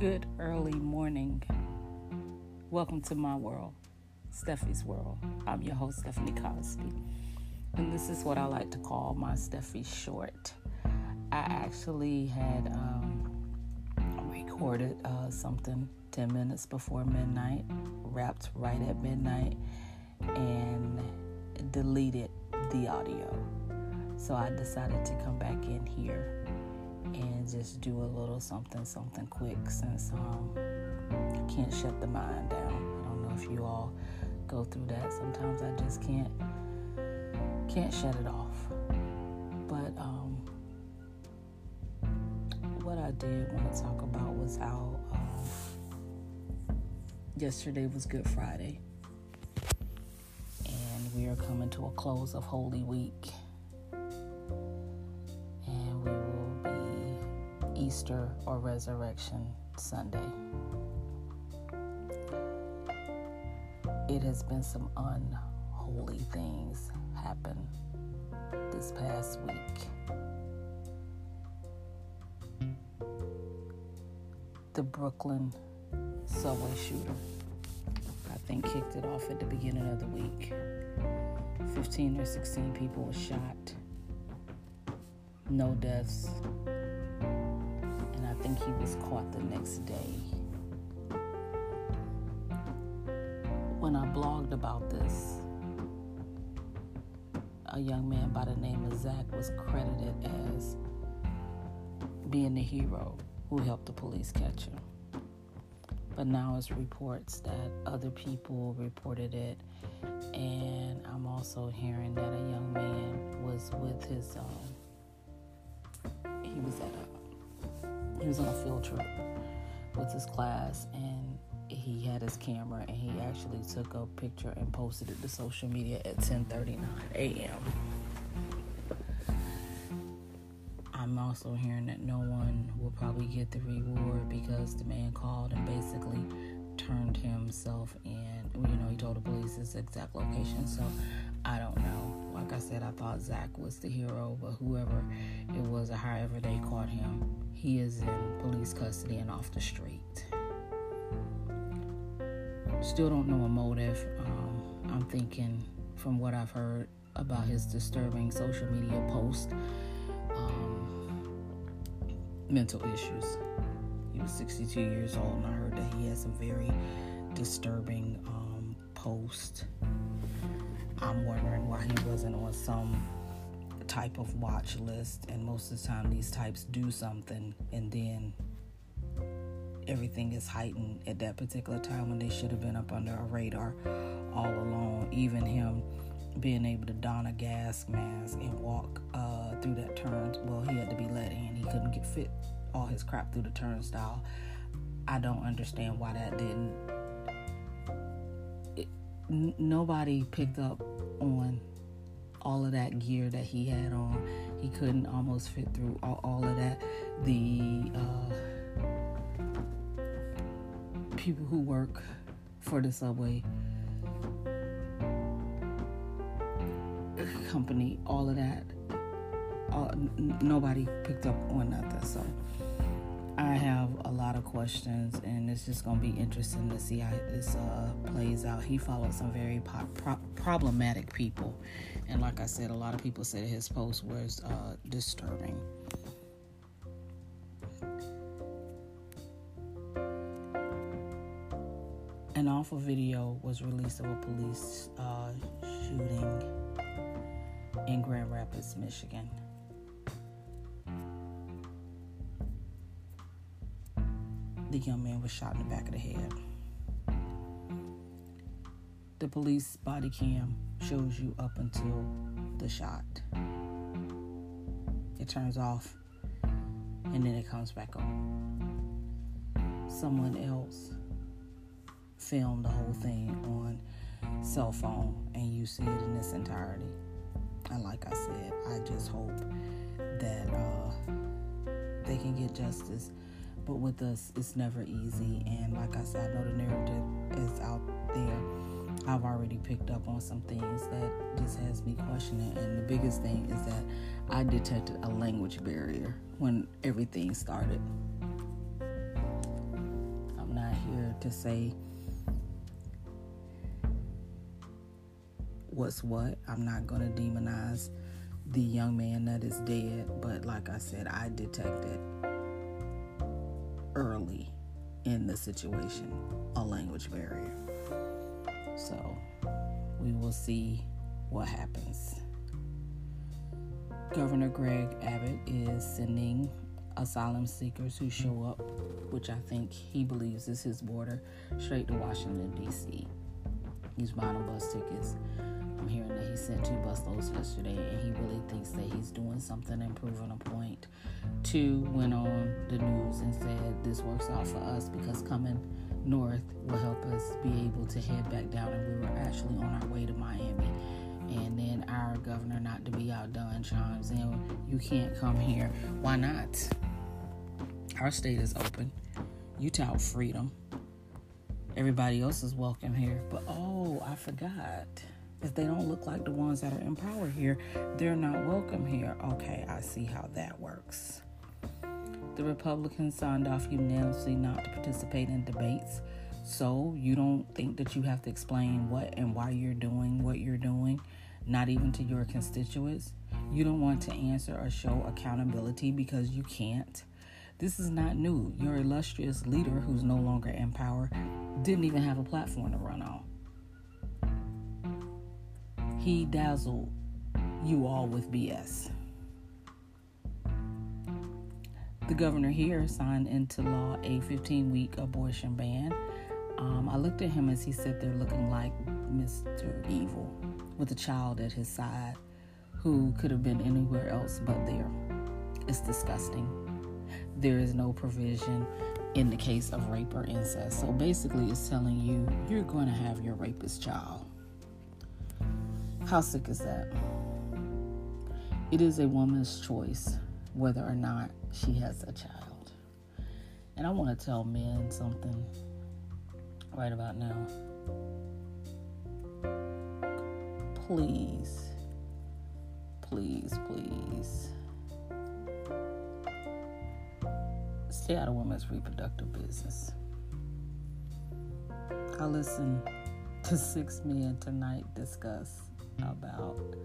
Good early morning. Welcome to my world, Steffie's world. I'm your host, Stephanie Cosby. And this is what I like to call my Steffie short. I actually had um, recorded uh, something 10 minutes before midnight, wrapped right at midnight, and deleted the audio. So I decided to come back in here and just do a little something, something quick since um, I can't shut the mind down. I don't know if you all go through that. Sometimes I just can't can't shut it off. But um, what I did want to talk about was how um, yesterday was Good Friday, and we are coming to a close of Holy Week. Easter or Resurrection Sunday. It has been some unholy things happen this past week. The Brooklyn subway shooter, I think, kicked it off at the beginning of the week. 15 or 16 people were shot, no deaths, think he was caught the next day. When I blogged about this, a young man by the name of Zach was credited as being the hero who helped the police catch him. But now it's reports that other people reported it, and I'm also hearing that a young man was with his. Um, he was at a. He was on a field trip with his class, and he had his camera, and he actually took a picture and posted it to social media at 10:39 a.m. I'm also hearing that no one will probably get the reward because the man called and basically turned himself in. You know, he told the police his exact location. So said, I thought Zach was the hero, but whoever it was or however they caught him, he is in police custody and off the street. Still don't know a motive. Um, I'm thinking, from what I've heard about his disturbing social media post, um, mental issues. He was 62 years old, and I heard that he had some very disturbing um, posts. I'm wondering why he wasn't on some type of watch list, and most of the time, these types do something and then everything is heightened at that particular time when they should have been up under a radar all along. Even him being able to don a gas mask and walk uh, through that turn. Well, he had to be let in. He couldn't get fit all his crap through the turnstile. I don't understand why that didn't. Nobody picked up on all of that gear that he had on. He couldn't almost fit through all, all of that. The uh, people who work for the subway company, all of that, all, n- nobody picked up on nothing. So I have a lot of questions, and it's just going to be interesting to see how this uh, plays out. He followed some very po- pro- problematic people, and like I said, a lot of people said his post was uh, disturbing. An awful video was released of a police uh, shooting in Grand Rapids, Michigan. The young man was shot in the back of the head. The police body cam shows you up until the shot. It turns off and then it comes back on. Someone else filmed the whole thing on cell phone and you see it in its entirety. And like I said, I just hope that uh, they can get justice. But with us, it's never easy. And like I said, I know the narrative is out there. I've already picked up on some things that just has me questioning. And the biggest thing is that I detected a language barrier when everything started. I'm not here to say what's what. I'm not going to demonize the young man that is dead, but like I said, I detected early in the situation a language barrier. So we will see what happens. Governor Greg Abbott is sending asylum seekers who show up, which I think he believes is his border, straight to Washington, D.C. He's buying bus tickets. I'm hearing that he sent two busloads yesterday, and he really thinks that he's doing something and proving a point. Two went on the news and said this works out for us because coming north will help us be able to head back down, and we were actually on our way to Miami and then our governor, not to be outdone, chimes in, you can't come here. Why not? Our state is open. You tout freedom. Everybody else is welcome here. But oh, I forgot. If they don't look like the ones that are in power here, they're not welcome here. Okay, I see how that works. The Republicans signed off unanimously not to participate in debates. So you don't think that you have to explain what and why you're doing what you're doing not even to your constituents. You don't want to answer or show accountability because you can't. This is not new. Your illustrious leader, who's no longer in power, didn't even have a platform to run on. He dazzled you all with BS. The governor here signed into law a 15 week abortion ban. Um, I looked at him as he sat there looking like Mr. Evil with a child at his side who could have been anywhere else but there. It's disgusting. There is no provision in the case of rape or incest. So basically, it's telling you you're going to have your rapist child. How sick is that? It is a woman's choice whether or not she has a child. And I want to tell men something right about now. please, please, please of women's reproductive business. I listened to six men tonight discuss about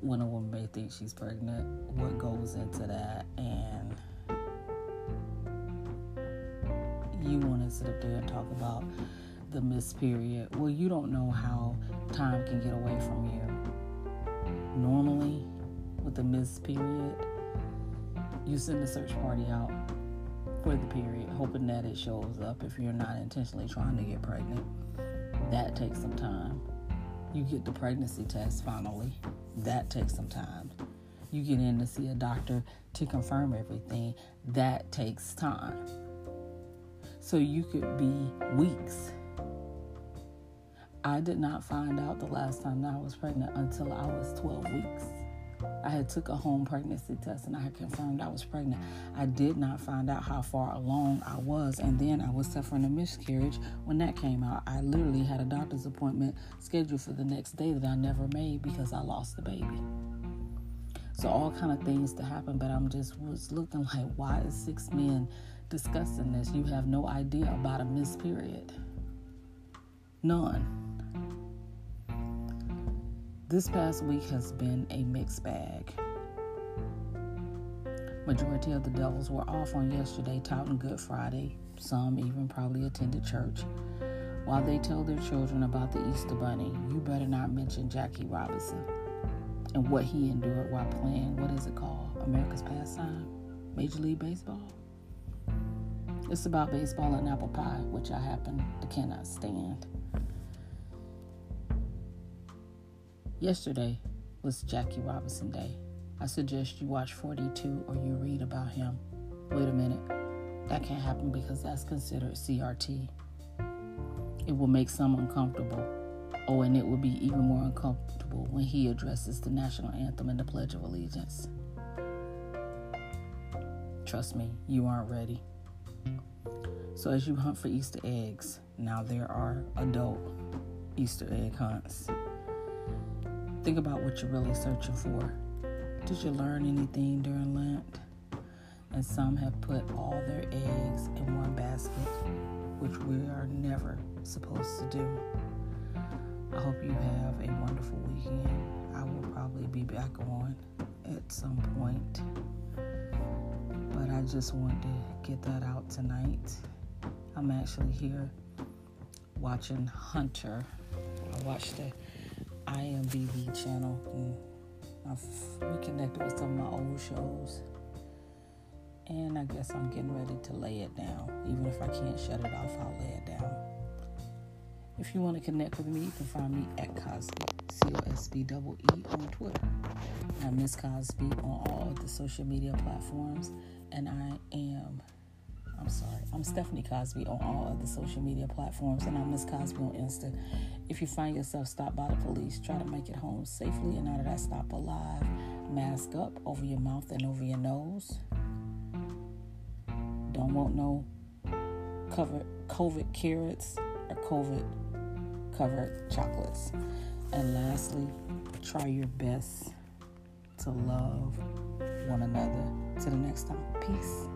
when a woman may think she's pregnant, what goes into that, and you want to sit up there and talk about the missed period. Well, you don't know how time can get away from you. Normally, with the missed period, you send a search party out for the period, hoping that it shows up if you're not intentionally trying to get pregnant. That takes some time. You get the pregnancy test finally. That takes some time. You get in to see a doctor to confirm everything. That takes time. So you could be weeks I did not find out the last time that I was pregnant until I was 12 weeks. I had took a home pregnancy test and I had confirmed I was pregnant. I did not find out how far along I was and then I was suffering a miscarriage when that came out. I literally had a doctor's appointment scheduled for the next day that I never made because I lost the baby. So all kind of things to happen, but I'm just was looking like why is six men discussing this? You have no idea about a missed period. None. This past week has been a mixed bag. Majority of the devils were off on yesterday, touting Good Friday. Some even probably attended church. While they tell their children about the Easter Bunny, you better not mention Jackie Robinson and what he endured while playing, what is it called? America's Pastime? Major League Baseball? It's about baseball and apple pie, which I happen to cannot stand. Yesterday was Jackie Robinson Day. I suggest you watch 42 or you read about him. Wait a minute. That can't happen because that's considered CRT. It will make some uncomfortable. Oh, and it will be even more uncomfortable when he addresses the national anthem and the Pledge of Allegiance. Trust me, you aren't ready. So, as you hunt for Easter eggs, now there are adult Easter egg hunts. Think about what you're really searching for. Did you learn anything during Lent? And some have put all their eggs in one basket. which we are never supposed to do. I hope you have a wonderful weekend. I will probably be back on at some point, but I just wanted to get that out tonight. I'm actually here watching Hunter. I watched the IMBB channel and I've reconnected with some of my old shows. And I guess I'm getting ready to lay it down. Even if I can't shut it off, I'll lay it down. If you want to connect with me, you can find me at Cosby, C O S B double E on Twitter. I'm Miss Cosby on all of the social media platforms, and I am. I'm sorry. I'm Stephanie Cosby on all of the social media platforms, and I'm Miss Cosby on Insta. If you find yourself stopped by the police, try to make it home safely and out of that stop alive. Mask up over your mouth and over your nose. Don't want no covered COVID carrots or COVID covered chocolates. And lastly, try your best to love one another. Till the next time, peace.